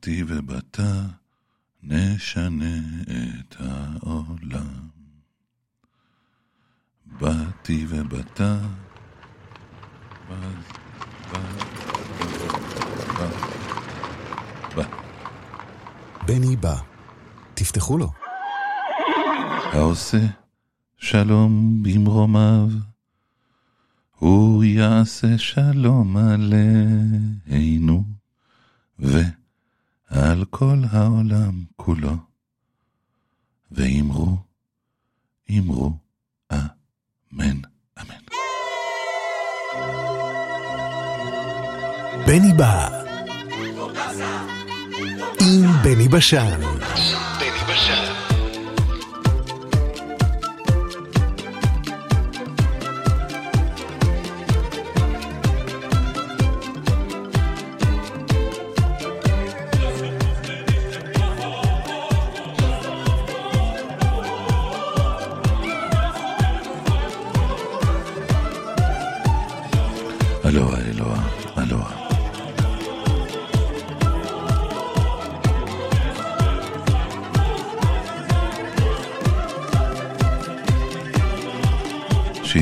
אותי ובתה, נשנה את העולם. באתי ובתה, בני בא, תפתחו לו. העושה שלום במרומיו, הוא יעשה שלום עלינו. ו... על כל העולם כולו, ואמרו, אמרו, אמן, אמן. בני בא. עם בני בשן. עם בני בשן.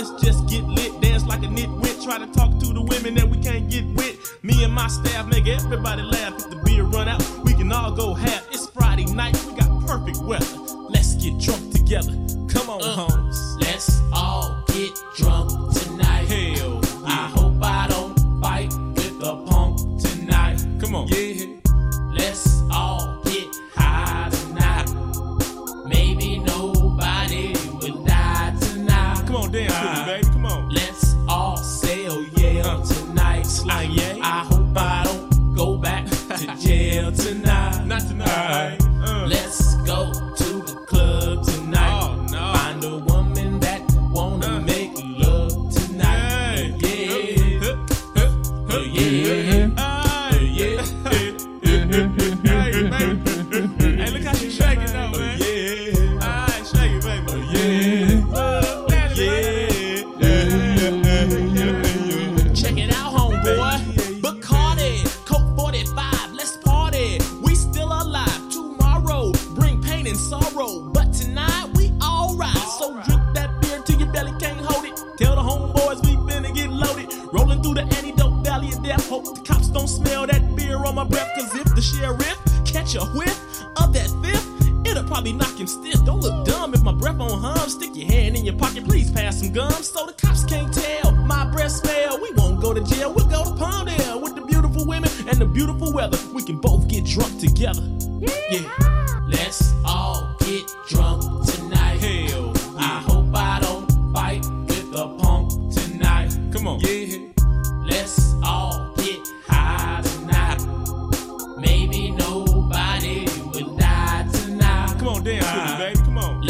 let's just get lit. Dance like a nitwit. Try to talk to the women that we can't get with. Me and my staff make everybody laugh. If the beer run out, we can all go half. It's Friday night, we got perfect weather. Let's get drunk together. Come on uh. home. on, Tudo ah. Cooper,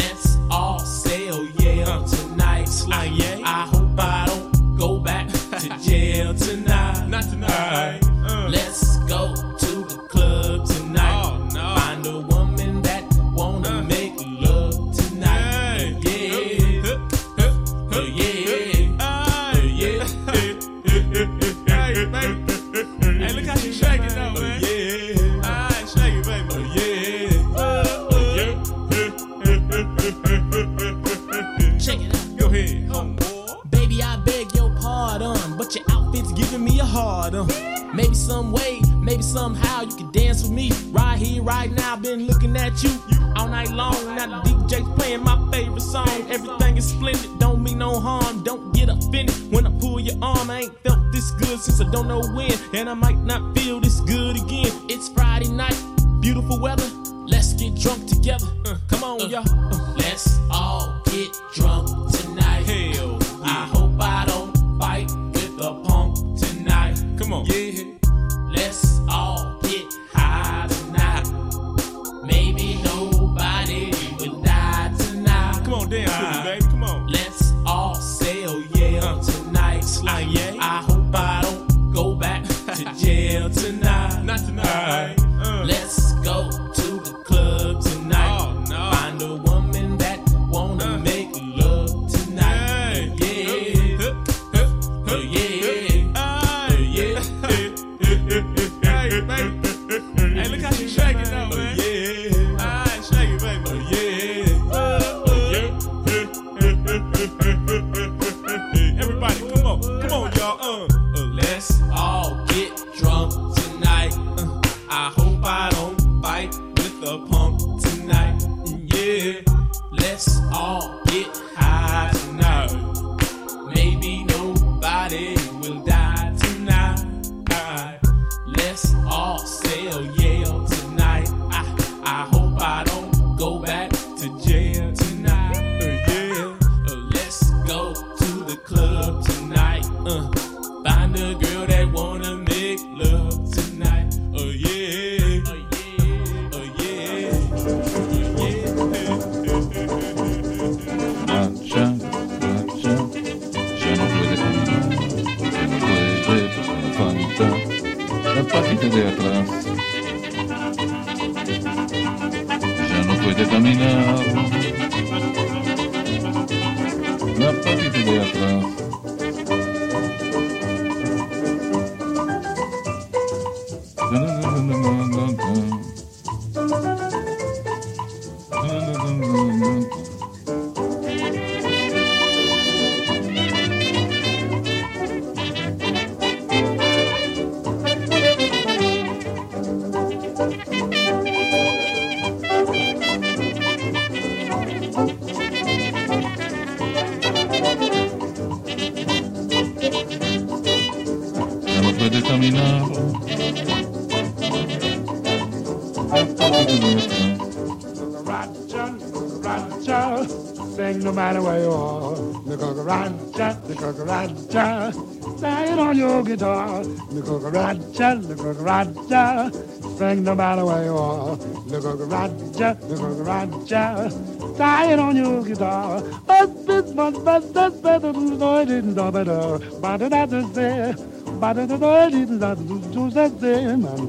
about where or. Look at Roger, look at Roger, dying on your guitar. But this one, but that's better than the didn't do better. But that is there, but the didn't do that there, man.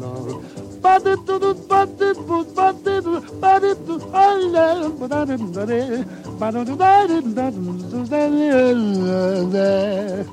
But it do, but it do, but it do, but it do, but I didn't but it, but I didn't do that there.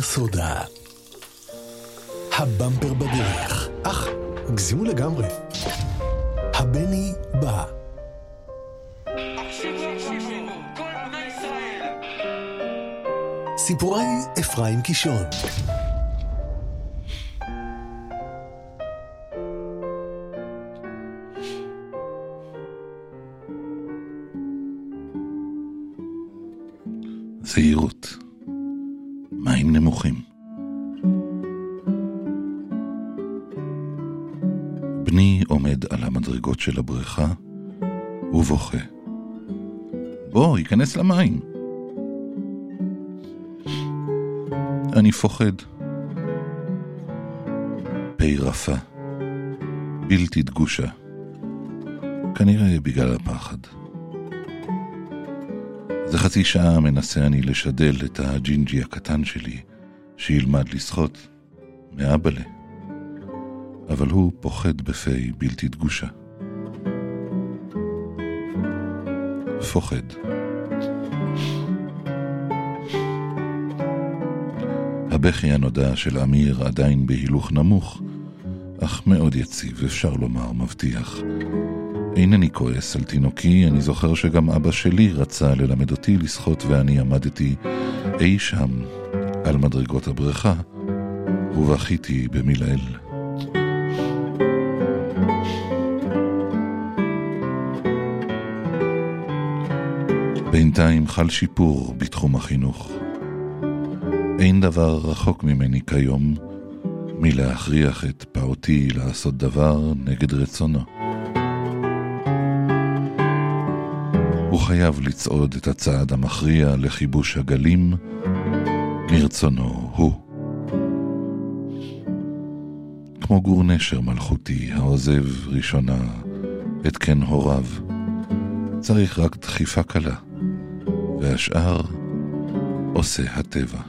בר סודה. הבמפר בדרך. אך, הגזימו לגמרי. הבני בא. סיפורי אפרים קישון. של הבריכה ובוכה. בוא, ייכנס למים. אני פוחד. פי רפה, בלתי דגושה. כנראה בגלל הפחד. זה חצי שעה מנסה אני לשדל את הג'ינג'י הקטן שלי שילמד לשחות מאבאלה. אבל הוא פוחד בפי בלתי דגושה. פוחד. הבכי הנודע של אמיר עדיין בהילוך נמוך, אך מאוד יציב, אפשר לומר, מבטיח. אינני כועס על תינוקי, אני זוכר שגם אבא שלי רצה ללמד אותי לשחות ואני עמדתי אי שם, על מדרגות הבריכה, ובכיתי במילאל. בינתיים חל שיפור בתחום החינוך. אין דבר רחוק ממני כיום מלהכריח את פעוטי לעשות דבר נגד רצונו. הוא חייב לצעוד את הצעד המכריע לכיבוש הגלים מרצונו הוא. כמו גור נשר מלכותי העוזב ראשונה את קן הוריו, צריך רק דחיפה קלה, והשאר עושה הטבע.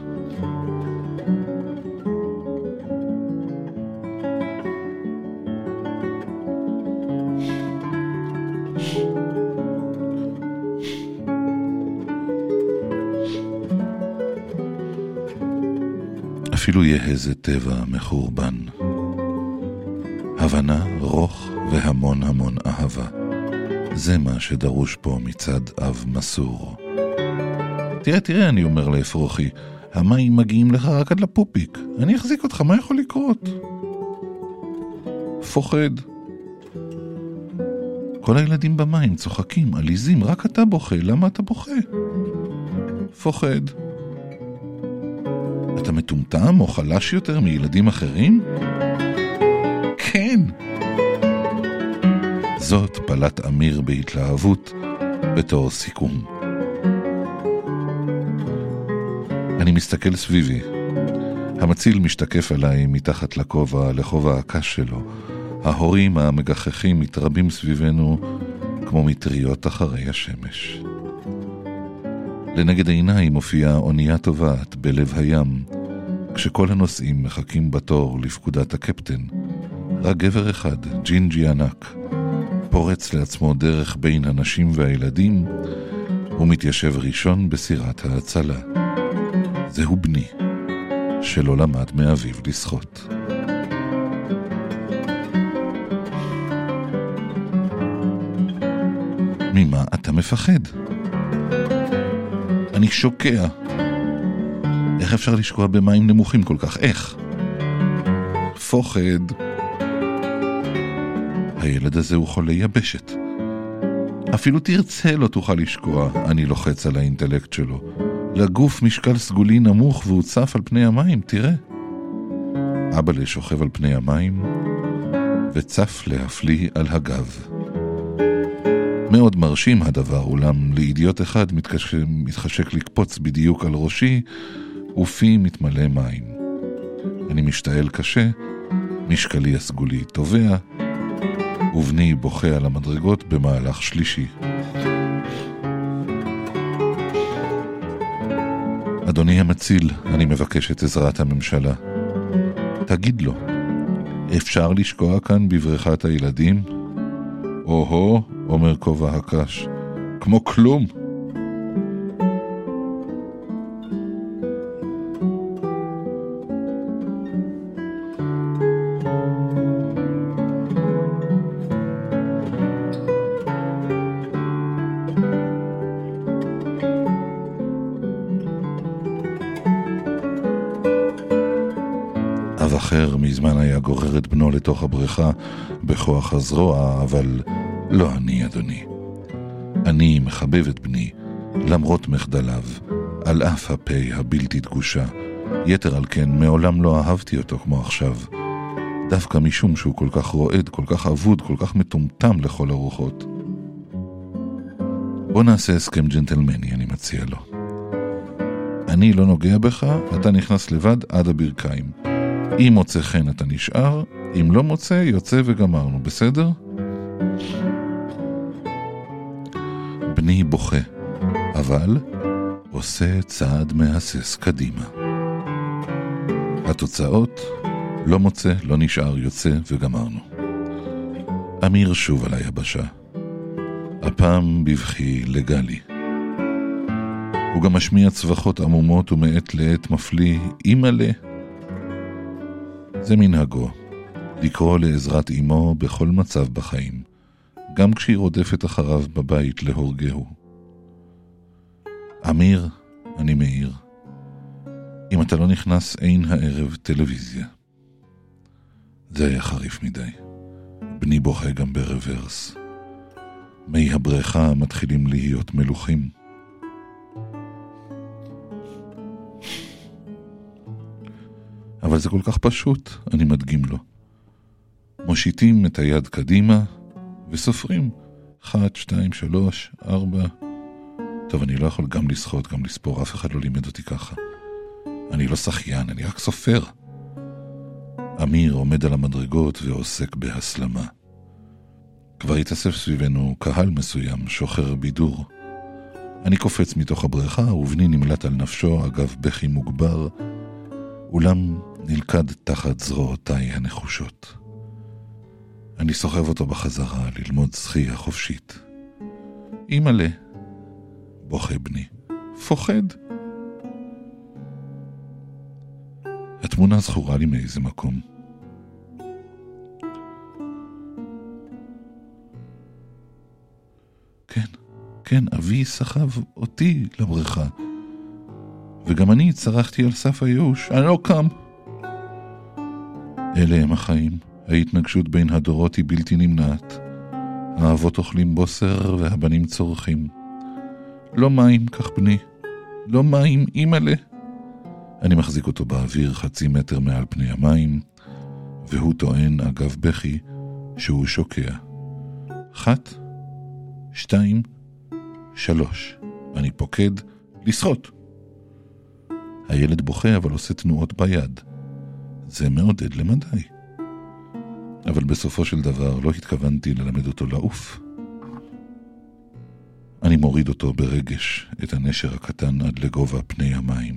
אפילו יהא זה טבע מחורבן. הבנה, רוך והמון המון אהבה. זה מה שדרוש פה מצד אב מסור. תראה, תראה, אני אומר לאפרוחי, המים מגיעים לך רק עד לפופיק. אני אחזיק אותך, מה יכול לקרות? פוחד. כל הילדים במים צוחקים, עליזים, רק אתה בוכה, למה אתה בוכה? פוחד. אתה מטומטם או חלש יותר מילדים אחרים? כן. זאת פלט אמיר בהתלהבות בתור סיכום. אני מסתכל סביבי. המציל משתקף עליי מתחת לכובע, לכובע הקש שלו. ההורים המגחכים מתרבים סביבנו כמו מטריות אחרי השמש. לנגד עיניי מופיעה אונייה טובעת בלב הים, כשכל הנוסעים מחכים בתור לפקודת הקפטן. רק גבר אחד, ג'ינג'י ענק, פורץ לעצמו דרך בין הנשים והילדים, ומתיישב ראשון בסירת ההצלה. זהו בני, שלא למד מאביו לשחות. ממה אתה מפחד? אני שוקע. איך אפשר לשקוע במים נמוכים כל כך? איך? פוחד. הילד הזה הוא חולה יבשת. אפילו תרצה לא תוכל לשקוע, אני לוחץ על האינטלקט שלו. לגוף משקל סגולי נמוך והוא צף על פני המים, תראה. אבא שוכב על פני המים וצף להפליא על הגב. מאוד מרשים הדבר, אולם לאידיוט אחד מתקש... מתחשק לקפוץ בדיוק על ראשי, ופי מתמלא מים. אני משתעל קשה, משקלי הסגולי טובע, ובני בוכה על המדרגות במהלך שלישי. אדוני המציל, אני מבקש את עזרת הממשלה. תגיד לו, אפשר לשקוע כאן בבריכת הילדים? או-הו, אומר כובע הקש, כמו כלום. גורר את בנו לתוך הבריכה בכוח הזרוע, אבל לא אני, אדוני. אני מחבב את בני, למרות מחדליו, על אף הפה הבלתי דגושה. יתר על כן, מעולם לא אהבתי אותו כמו עכשיו. דווקא משום שהוא כל כך רועד, כל כך אבוד, כל כך מטומטם לכל הרוחות. בוא נעשה הסכם ג'נטלמני, אני מציע לו. אני לא נוגע בך, אתה נכנס לבד עד הברכיים. אם מוצא חן אתה נשאר, אם לא מוצא, יוצא וגמרנו, בסדר? בני בוכה, אבל עושה צעד מהסס קדימה. התוצאות, לא מוצא, לא נשאר, יוצא וגמרנו. אמיר שוב על היבשה. הפעם בבכי לגלי. הוא גם משמיע צווחות עמומות ומעת לעת מפליא, אימא'לה. זה מנהגו, לקרוא לעזרת אמו בכל מצב בחיים, גם כשהיא רודפת אחריו בבית להורגהו. אמיר, אני מעיר, אם אתה לא נכנס אין הערב טלוויזיה. זה היה חריף מדי. בני בוכה גם ברוורס. מי הבריכה מתחילים להיות מלוכים. אבל זה כל כך פשוט, אני מדגים לו. מושיטים את היד קדימה וסופרים. אחת, שתיים, שלוש, ארבע. טוב, אני לא יכול גם לשחות, גם לספור, אף אחד לא לימד אותי ככה. אני לא שחיין, אני רק סופר. אמיר עומד על המדרגות ועוסק בהסלמה. כבר התאסף סביבנו קהל מסוים, שוחר בידור. אני קופץ מתוך הבריכה, ובני נמלט על נפשו אגב בכי מוגבר, אולם נלכד תחת זרועותיי הנחושות. אני סוחב אותו בחזרה ללמוד שחייה חופשית. אימא'לה, בוכה בני, פוחד. התמונה זכורה לי מאיזה מקום. כן, כן, אבי סחב אותי לבריכה. וגם אני צרחתי על סף הייאוש, אני לא קם. אלה הם החיים, ההתנגשות בין הדורות היא בלתי נמנעת. האבות אוכלים בוסר והבנים צורכים. לא מים, כך בני. לא מים, אימא'לה. אני מחזיק אותו באוויר חצי מטר מעל פני המים, והוא טוען, אגב בכי, שהוא שוקע. אחת, שתיים, שלוש. אני פוקד לשחות. הילד בוכה אבל עושה תנועות ביד. זה מעודד למדי. אבל בסופו של דבר לא התכוונתי ללמד אותו לעוף. אני מוריד אותו ברגש, את הנשר הקטן עד לגובה פני המים.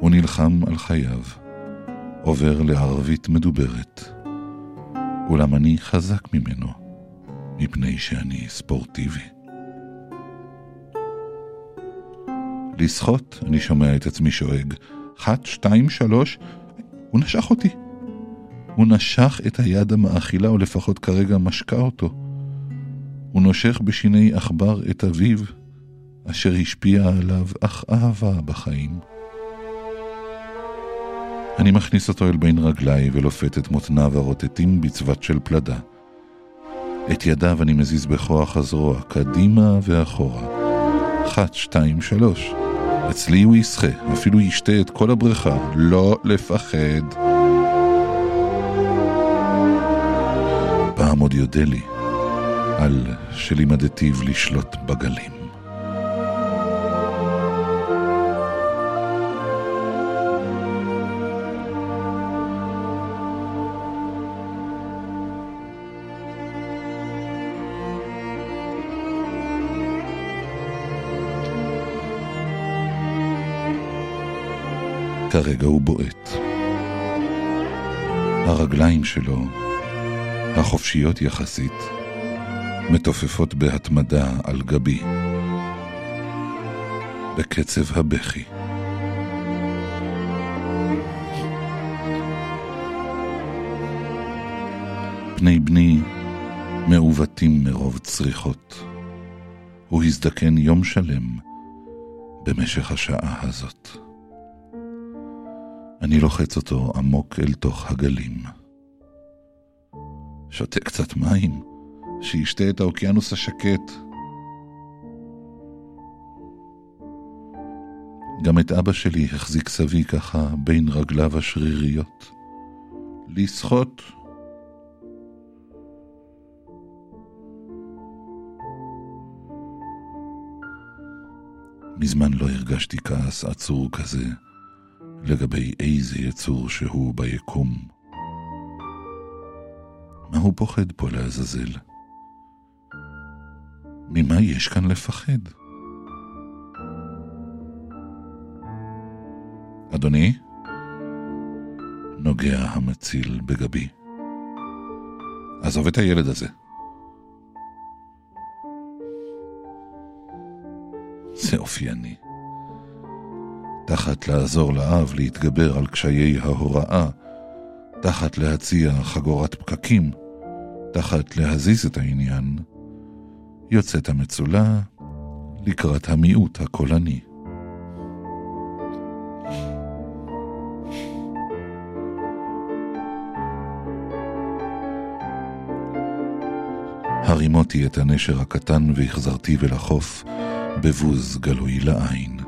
הוא נלחם על חייו, עובר לערבית מדוברת. אולם אני חזק ממנו, מפני שאני ספורטיבי. לשחות, אני שומע את עצמי שואג. אחת, שתיים, שלוש, הוא נשך אותי. הוא נשך את היד המאכילה, או לפחות כרגע משקה אותו. הוא נושך בשיני עכבר את אביו, אשר השפיע עליו אך אהבה בחיים. אני מכניס אותו אל בין רגליי ולופת את מותניו הרוטטים בצבת של פלדה. את ידיו אני מזיז בכוח הזרוע, קדימה ואחורה. אחת, שתיים, שלוש. אצלי הוא ישחה, אפילו ישתה את כל הבריכה. לא לפחד. פעם עוד יודה לי על שלימדתיו לשלוט בגלים. כרגע הוא בועט. הרגליים שלו, החופשיות יחסית, מתופפות בהתמדה על גבי. בקצב הבכי. פני בני מעוותים מרוב צריכות. הוא הזדקן יום שלם במשך השעה הזאת. אני לוחץ אותו עמוק אל תוך הגלים. שותה קצת מים, שישתה את האוקיינוס השקט. גם את אבא שלי החזיק סבי ככה בין רגליו השריריות. לשחות. מזמן לא הרגשתי כעס עצור כזה לגבי איזה יצור שהוא ביקום. מה הוא פוחד פה לעזאזל? ממה יש כאן לפחד? אדוני? נוגע המציל בגבי. עזוב את הילד הזה. זה אופייני. תחת לעזור לאב להתגבר על קשיי ההוראה, תחת להציע חגורת פקקים, תחת להזיז את העניין, יוצאת המצולה לקראת המיעוט הקולני. הרימותי את הנשר הקטן והחזרתי ולחוף בבוז גלוי לעין.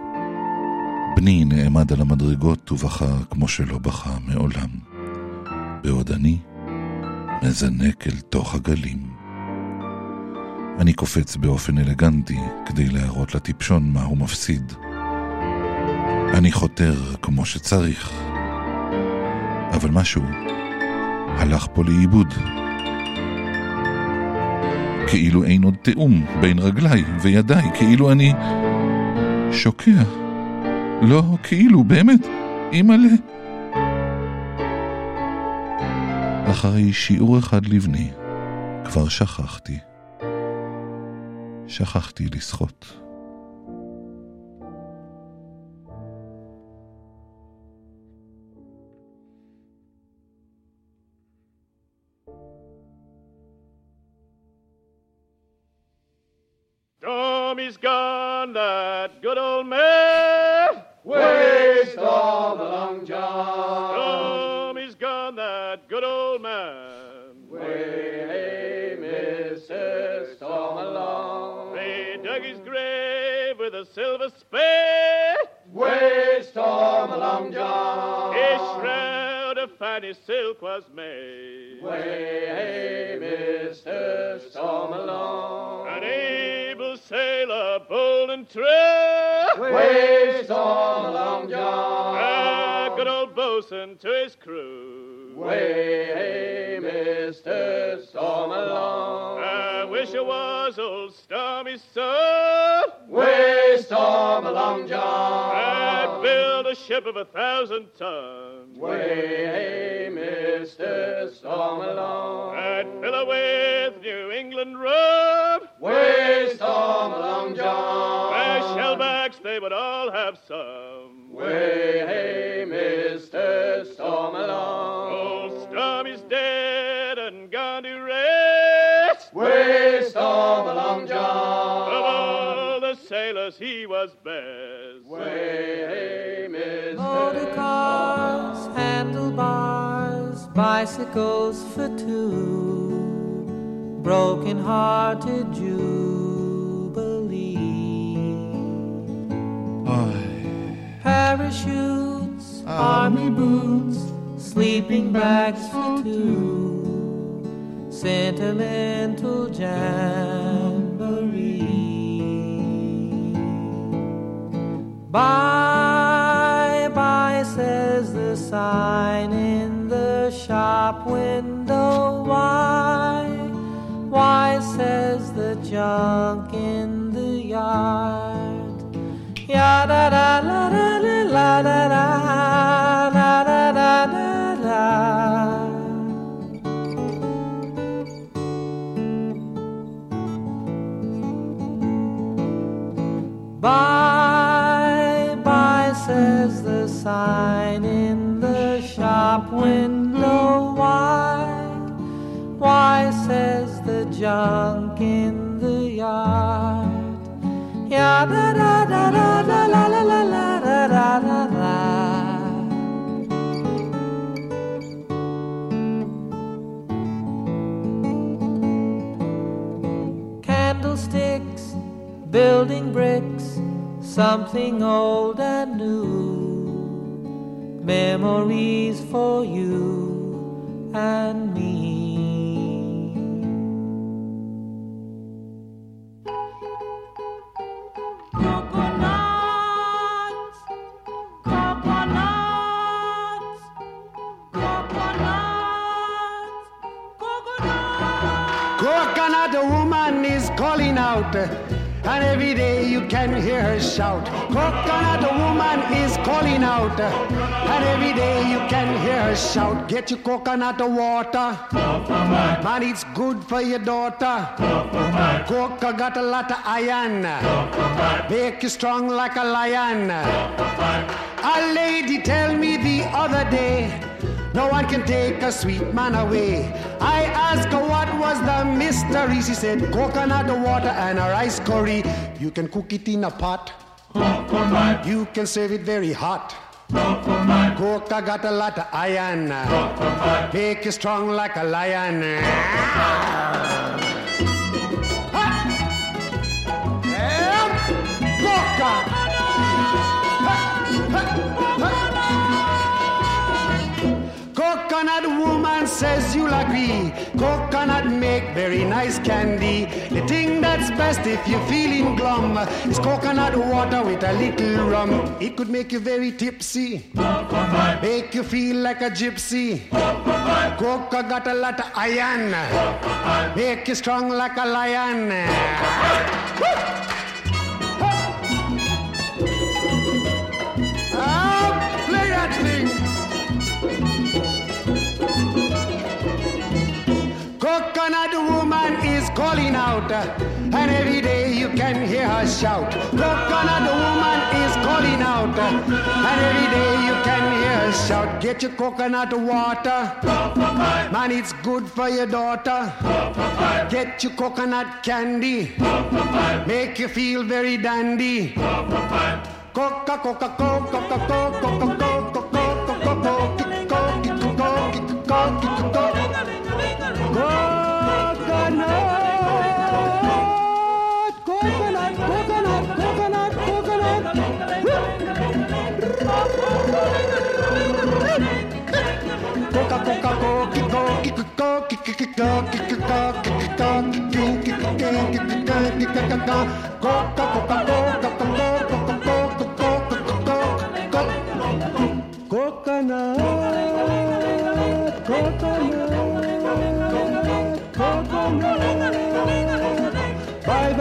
בני נעמד על המדרגות ובכה כמו שלא בכה מעולם. בעוד אני מזנק אל תוך הגלים. אני קופץ באופן אלגנטי כדי להראות לטיפשון מה הוא מפסיד. אני חותר כמו שצריך, אבל משהו הלך פה לאיבוד. כאילו אין עוד תיאום בין רגליי וידיי, כאילו אני שוקע. לא, כאילו, באמת, אימא'לה. אחרי שיעור אחד לבני, כבר שכחתי. שכחתי לשחות. army, sir. We storm along, John. And build a ship of a thousand tons. We, hey, Mr. Storm along. And fill away bicycles for two, broken hearted jubilee. Parachutes, army boots, sleeping bags for two, sentimental jamboree. Bye bye, says the sign junk in the yard. Ya da da la Candlesticks, building bricks, something old and new. Memories for you, and me. And every day you can hear her shout. Coconut woman is calling out, and every day you can hear her shout. Get your coconut water, man, it's good for your daughter. Coca got a lot of iron, make you strong like a lion. A lady tell me the other day. No one can take a sweet man away. I asked her what was the mystery. She said coconut water and a rice curry. You can cook it in a pot. You can serve it very hot. Coca got a lot of iron. Make you strong like a lion. Says you'll agree. Coconut make very nice candy. The thing that's best if you're feeling glum is coconut water with a little rum. It could make you very tipsy, make you feel like a gypsy. Coca got a lot of iron, make you strong like a lion. calling out, and every day you can hear her shout. Broken the woman is calling out, and every day you can hear her shout. Get your coconut water, man, it's good for your daughter. Get your coconut candy, make you feel very dandy. Coca, Coca, Coca, Coca, Coca. Coca-Cola.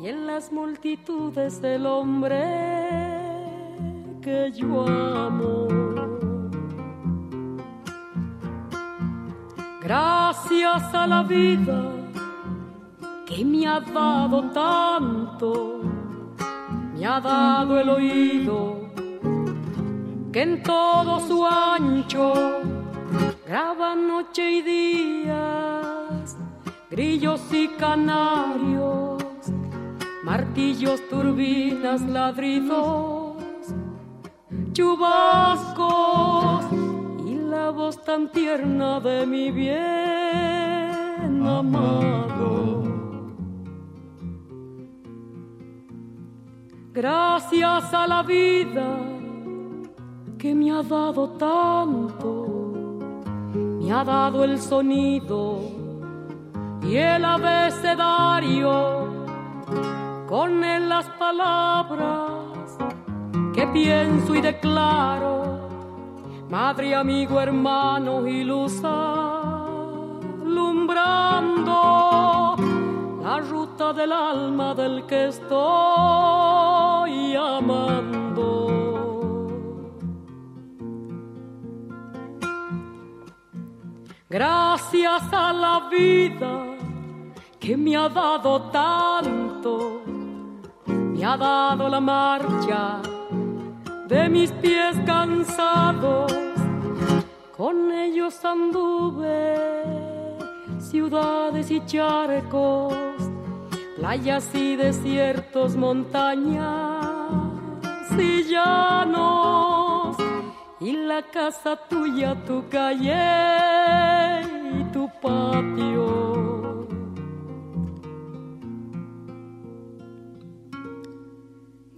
y en las multitudes del hombre que yo amo. Gracias a la vida que me ha dado tanto, me ha dado el oído que en todo su ancho graba noche y días, grillos y canarios, martillos, turbinas, ladridos, chubascos y la voz tan tierna de mi bien amado. Gracias a la vida que me ha dado tanto, me ha dado el sonido y el abecedario con las palabras que pienso y declaro, madre, amigo, hermano y luz alumbrando la ruta del alma del que estoy amando. Gracias a la vida que me ha dado tanto, me ha dado la marcha de mis pies cansados, con ellos anduve ciudades y charcos, playas y desiertos, montañas y llanos y la casa tuya, tu calle y tu patio.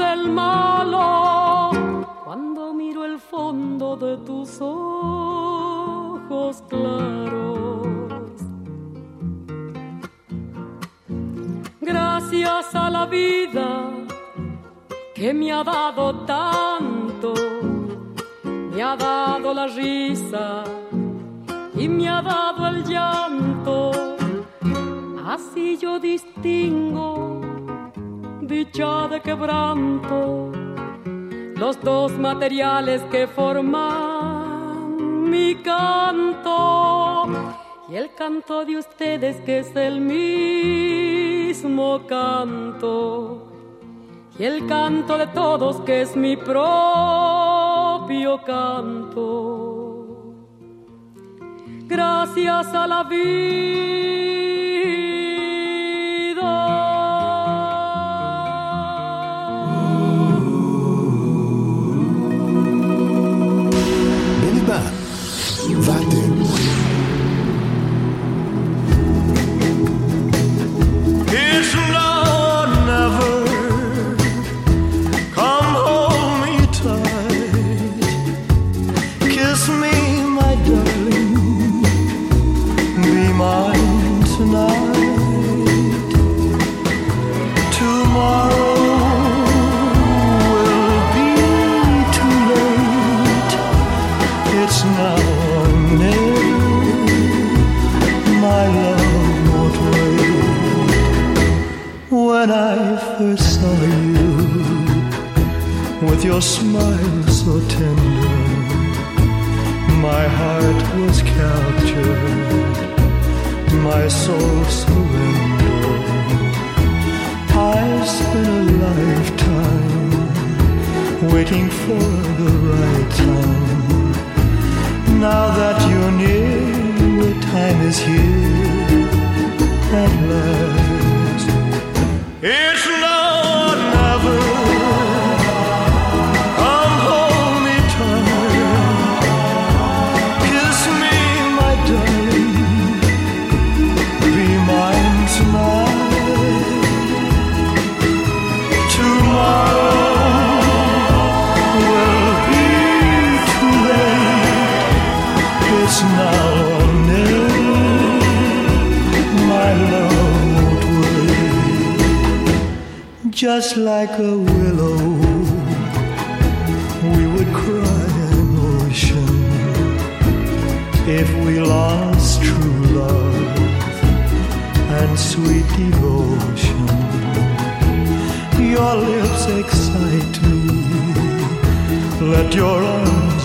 del malo, cuando miro el fondo de tus ojos claros. Gracias a la vida que me ha dado tanto me ha dado la risa y me ha dado el llanto. Así yo distingo dicha de quebranto, los dos materiales que forman mi canto y el canto de ustedes que es el mismo canto y el canto de todos que es mi propio canto. Gracias a la vida smile like a willow, we would cry an ocean if we lost true love and sweet devotion. Your lips excite me. Let your arms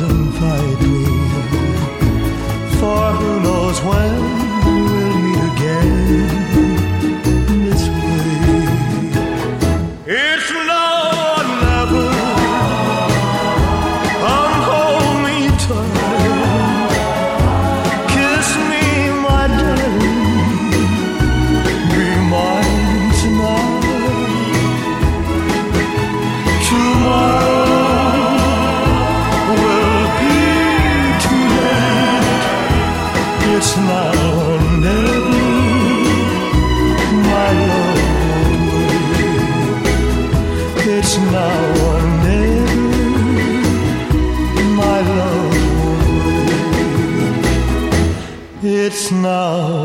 now.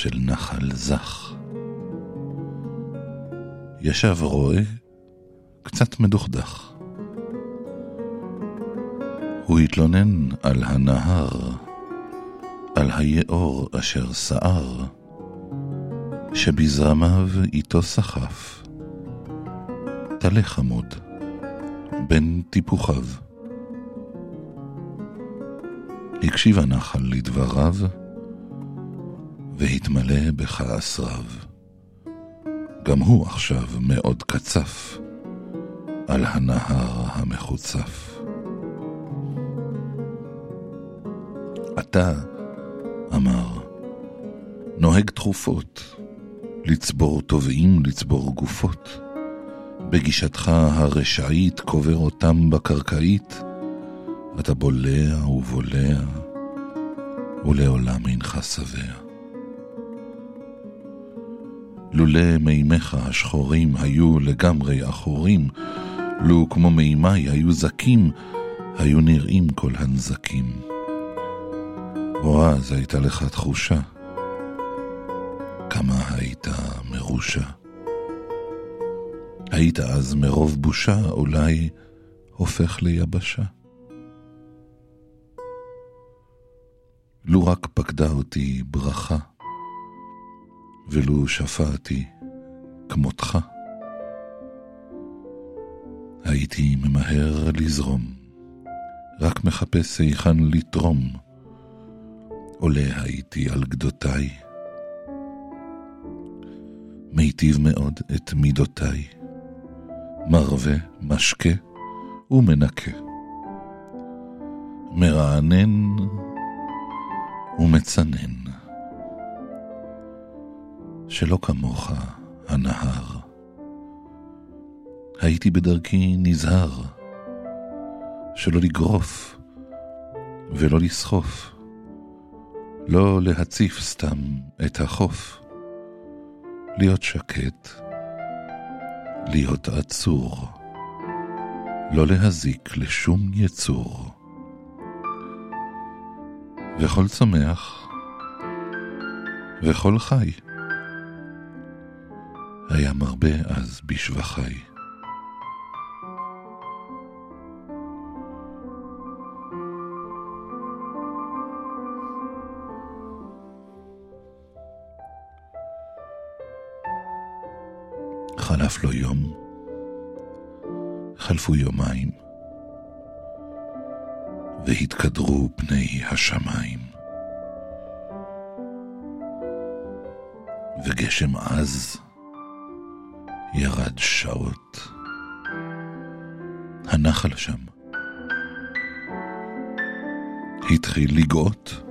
של נחל זך. ישב רועה קצת מדוכדך. הוא התלונן על הנהר, על היאור אשר סער, שבזרמיו איתו סחף. טלה חמוד, בין טיפוחיו. הקשיב הנחל לדבריו, והתמלא בכעס רב. גם הוא עכשיו מאוד קצף על הנהר המחוצף. אתה, אמר, נוהג תכופות, לצבור תובעים, לצבור גופות. בגישתך הרשעית קובר אותם בקרקעית, אתה בולע ובולע, ולעולם אינך שבע. לולא מימיך השחורים היו לגמרי עכורים, לו כמו מימי היו זקים, היו נראים כל הנזקים. או אז הייתה לך תחושה כמה היית מרושע. היית אז מרוב בושה אולי הופך ליבשה. לו רק פקדה אותי ברכה, ולו שפעתי כמותך, הייתי ממהר לזרום, רק מחפש היכן לתרום, עולה הייתי על גדותיי, מיטיב מאוד את מידותיי, מרווה, משקה ומנקה, מרענן ומצנן. שלא כמוך הנהר. הייתי בדרכי נזהר, שלא לגרוף ולא לסחוף, לא להציף סתם את החוף, להיות שקט, להיות עצור, לא להזיק לשום יצור. וכל צומח, וכל חי. היה מרבה אז בשבחיי. חלף לו יום, חלפו יומיים, והתקדרו פני השמיים. וגשם עז ירד שעות. הנחל שם התחיל לגאות.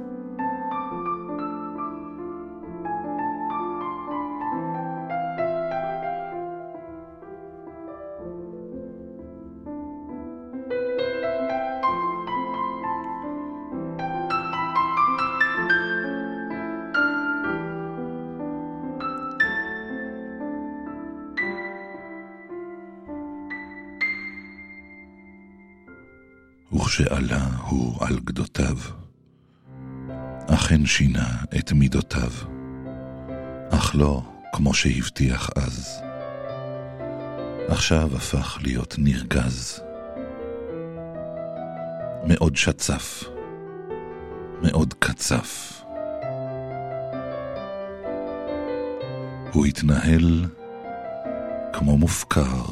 אכן שינה את מידותיו, אך לא כמו שהבטיח אז. עכשיו הפך להיות נרגז. מאוד שצף, מאוד קצף. הוא התנהל כמו מופקר.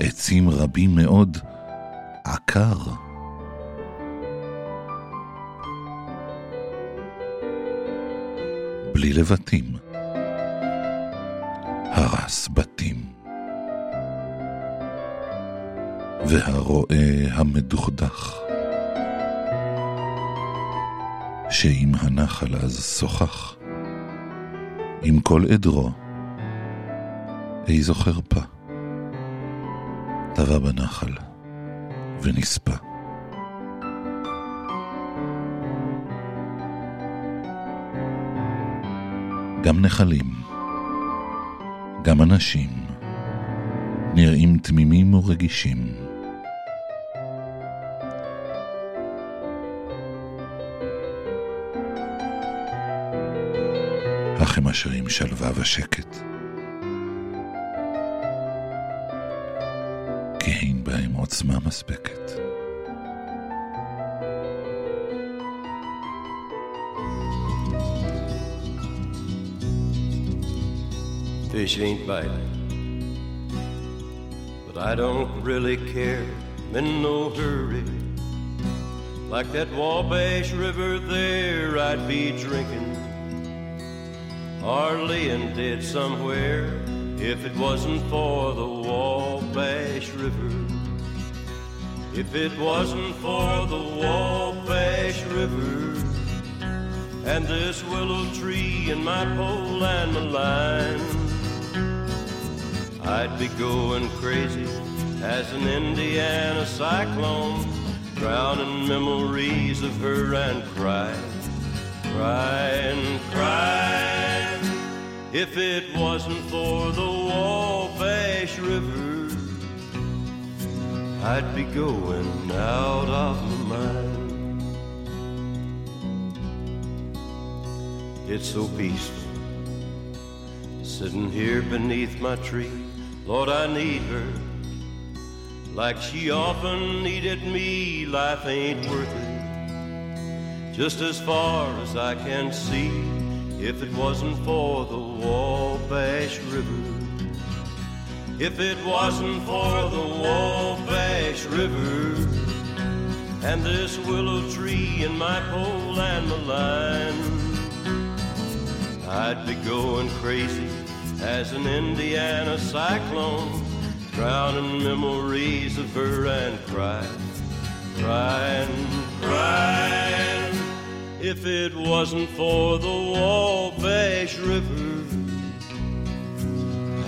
עצים רבים מאוד עקר. בלי לבטים, הרס בתים. והרועה המדוכדך, שעם הנחל אז שוחח, עם כל עדרו, איזו חרפה, טבע בנחל. ונספה. גם נחלים, גם אנשים, נראים תמימים ורגישים. אך הם משאירים שלווה ושקט. כי אין בהם עוצמה מספקת. Fish ain't biting, but I don't really care. I'm in no hurry. Like that Wabash River there, I'd be drinking or laying dead somewhere if it wasn't for the Wabash River. If it wasn't for the Wabash River and this willow tree and my pole and my line, I'd be going crazy as an Indiana cyclone, drowning memories of her and crying, crying, crying. If it wasn't for the Wabash River, I'd be going out of my mind. It's so peaceful, sitting here beneath my tree. Lord, I need her. Like she often needed me, life ain't worth it. Just as far as I can see, if it wasn't for the Wabash River. If it wasn't for the Wabash River and this willow tree and my pole and my line, I'd be going crazy as an Indiana cyclone, drowning memories of her and crying, crying, crying. If it wasn't for the Wabash River,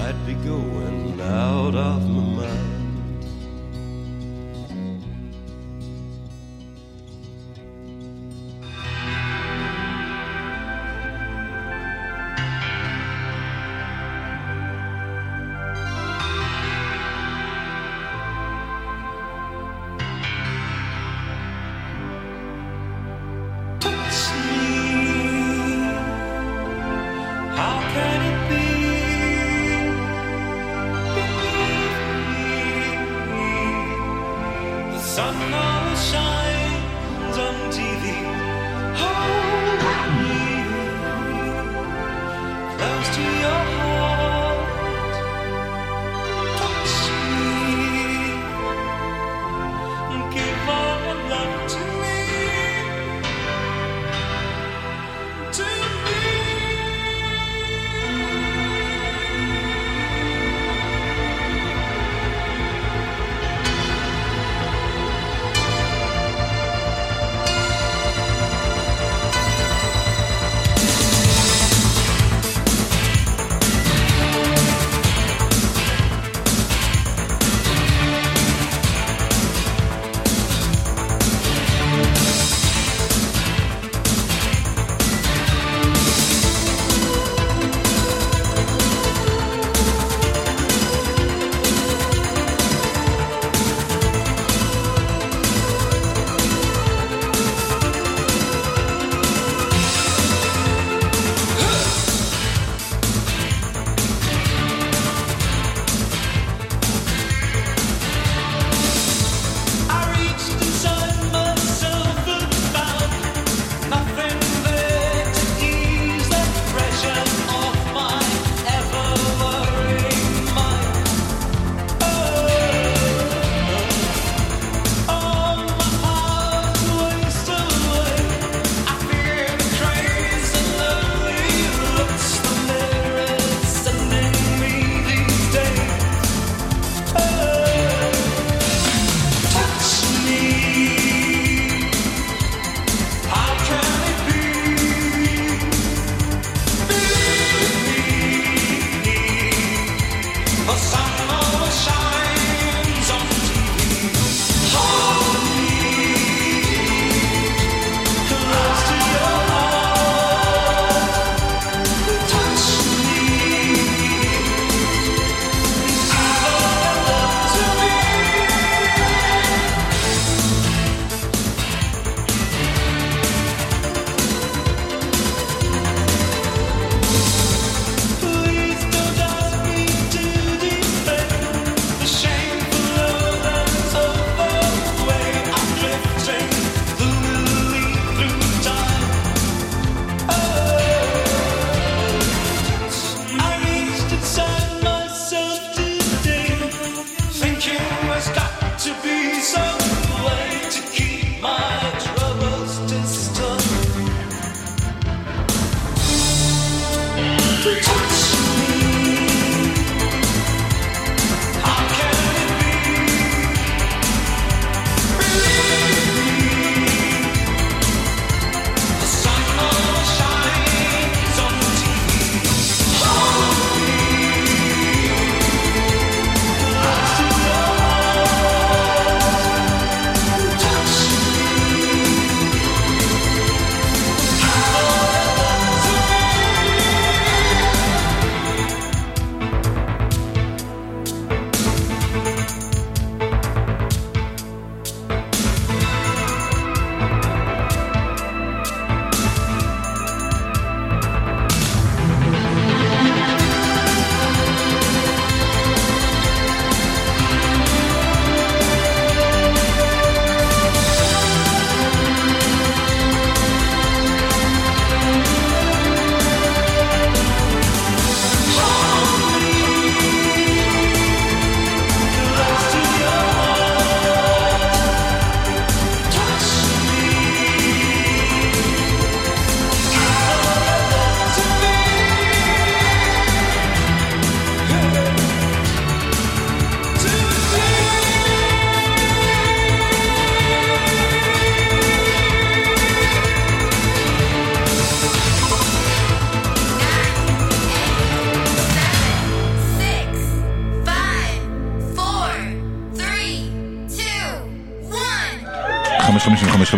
I'd be going out of my mind.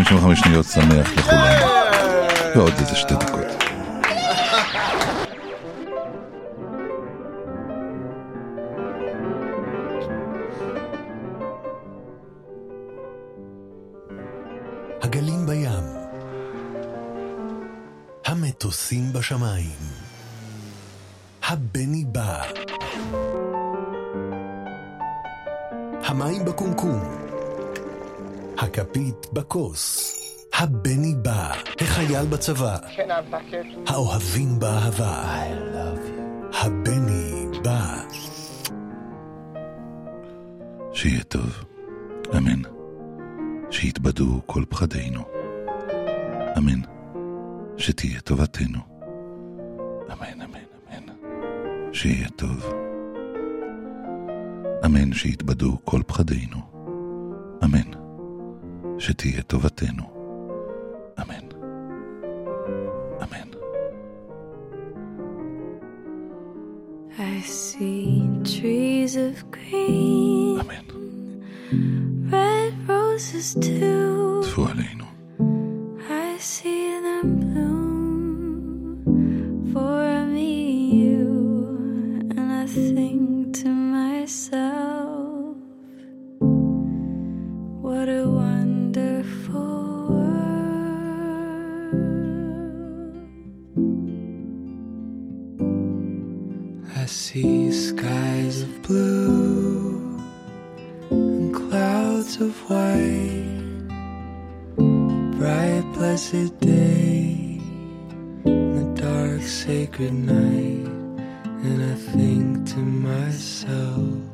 55 שניות שמח לכולם. ועוד איזה שתי דקות. הגלים בים, המטוסים בשמיים, הבני בא, המים בקומקום, הכפית בכוס, הבני בא, החייל בצבא, האוהבים באהבה, הבני בא. שיהיה טוב, אמן. שיתבדו כל פחדינו. אמן. שתהיה טובתנו. אמן, אמן, אמן. שיהיה טוב. אמן שיתבדו כל פחדינו. אמן. שתהיה טובתנו. אמן. אמן. I see trees of green, red roses too. טפו עלינו. I see them bloom for me, you, and I think to myself, see skies of blue and clouds of white, bright blessed day, and the dark sacred night, and I think to myself,